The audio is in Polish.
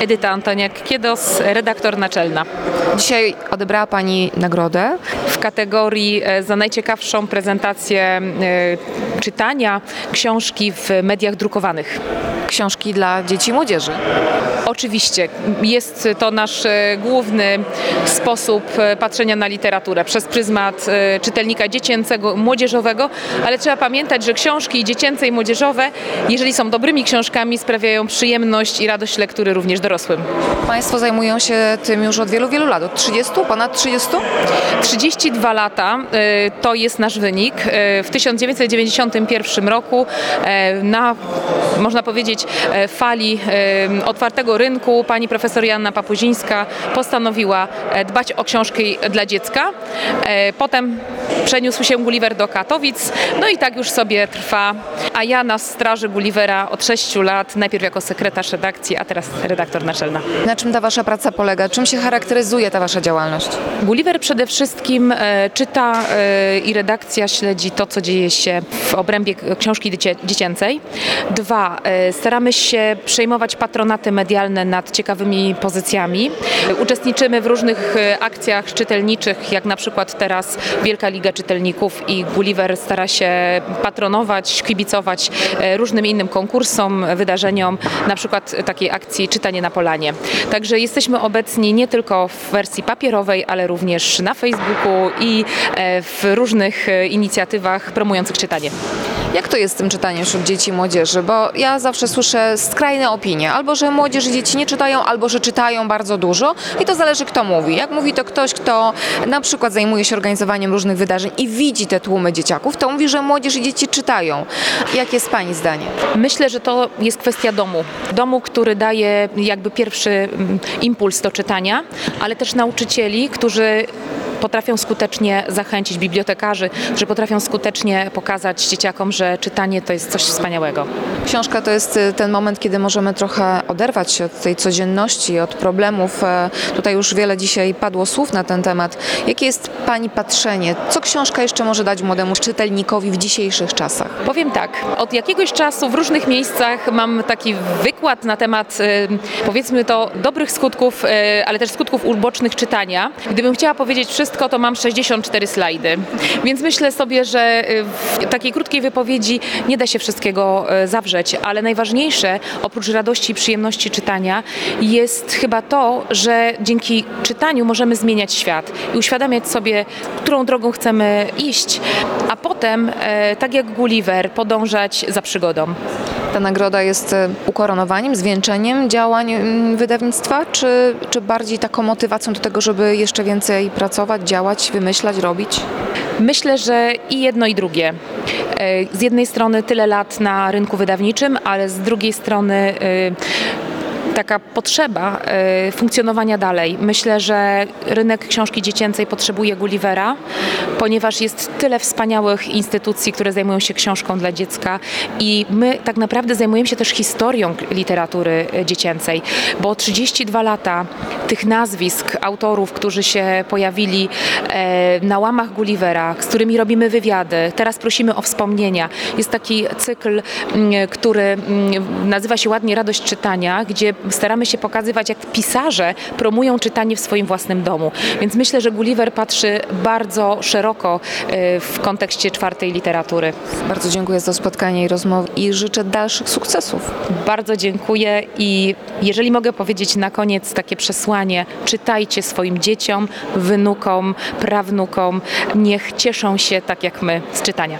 Edyta Antoniak-Kiedos, redaktor naczelna. Dzisiaj odebrała Pani nagrodę. W kategorii e, za najciekawszą prezentację e, czytania książki w mediach drukowanych. Książki dla dzieci i młodzieży. Oczywiście jest to nasz e, główny sposób patrzenia na literaturę przez pryzmat czytelnika dziecięcego, młodzieżowego, ale trzeba pamiętać, że książki dziecięce i młodzieżowe, jeżeli są dobrymi książkami, sprawiają przyjemność i radość lektury również dorosłym. Państwo zajmują się tym już od wielu, wielu lat. Od 30? Ponad 30? 32 lata e, to jest nasz wynik. E, W 1991 roku e, na, można powiedzieć, fali otwartego rynku pani profesor Joanna Papuzińska postanowiła e, dbać o książki dla dziecka. E, Potem przeniósł się Gulliver do Katowic, no i tak już sobie trwa. A ja na straży Gullivera od 6 lat, najpierw jako sekretarz redakcji, a teraz redaktor naczelna. Na czym ta Wasza praca polega? Czym się charakteryzuje ta Wasza działalność? Gulliver przede wszystkim czyta e, i redakcja śledzi to, co dzieje się w obrębie książki dziecię, dziecięcej. Dwa, e, staramy się przejmować patronaty medialne nad ciekawymi pozycjami. E, Uczestniczymy w różnych e, akcjach czytelniczych, jak na przykład teraz Wielka Liga Czytelników i Gulliver stara się patronować, kibicować e, różnym innym konkursom, wydarzeniom, na przykład takiej akcji Czytanie na Polanie. Także jesteśmy obecni nie tylko w wersji papierowej, ale również na Facebooku i e, w różnych e, inicjatywach promujących czytanie. Jak to jest z tym czytaniem wśród dzieci i młodzieży? Bo ja zawsze słyszę skrajne opinie. Albo, że młodzież i dzieci nie czytają, albo, że czytają bardzo dużo. I to zależy, kto mówi. Jak mówi to ktoś, kto na przykład zajmuje się organizowaniem różnych wydarzeń i widzi te tłumy dzieciaków, to mówi, że młodzież i dzieci czytają. Jakie jest Pani zdanie? Myślę, że to jest kwestia domu. Domu, który daje jakby pierwszy mm, impuls do czytania, ale też nauczycieli, którzy potrafią skutecznie zachęcić bibliotekarzy, którzy potrafią skutecznie pokazać dzieciakom, że czytanie to jest coś wspaniałego. Książka to jest y, ten moment, kiedy możemy trochę oderwać się od tej codzienności, od problemów. E, Tutaj już wiele dzisiaj padło słów na ten temat. Jakie jest Pani patrzenie? Co książka jeszcze może dać młodemu czytelnikowi w dzisiejszych czasach? Powiem tak, od jakiegoś czasu w różnych miejscach mam taki wykład na temat e, powiedzmy to dobrych skutków, e, ale też skutków ubocznych czytania. Gdybym chciała powiedzieć wszystko, to mam 64 slajdy. Więc myślę sobie, że e, w takiej krótkiej wypowiedzi nie da się wszystkiego e, zawrzeć, ale najważniejsze oprócz radości i przyjemności czytania jest chyba to, że dzięki czytaniu możemy zmieniać świat i uświadamiać sobie, którą drogą chcemy iść, a potem, e, tak jak Gulliver, podążać za przygodą. Ta nagroda jest e, ukoronowaniem, zwieńczeniem działań mm, wydawnictwa, czy, czy bardziej taką motywacją do tego, żeby jeszcze więcej pracować, działać, wymyślać, robić? Myślę, że i jedno i drugie. E, Z jednej strony tyle lat na rynku wydawniczym, ale z drugiej strony e, taka potrzeba e, funkcjonowania dalej. Myślę, że rynek książki dziecięcej potrzebuje Gullivera, ponieważ jest tyle wspaniałych instytucji, które zajmują się książką dla dziecka i my tak naprawdę zajmujemy się też historią literatury e, dziecięcej, bo 32 lata tych nazwisk autorów, którzy się pojawili e, na łamach Gullivera, z którymi robimy wywiady. Teraz prosimy o wspomnienia. Jest taki cykl, mm, który mm, nazywa się ładnie Radość czytania, gdzie staramy się pokazywać, jak pisarze promują czytanie w swoim własnym domu. Więc myślę, że Gulliver patrzy bardzo szeroko e, w kontekście czwartej literatury. Bardzo dziękuję za spotkanie i rozmowę i życzę dalszych sukcesów. Bardzo dziękuję i jeżeli mogę powiedzieć na koniec takie przesłanie, czytajcie swoim dzieciom, wnukom, prawnukom, niech cieszą się tak jak my z czytania.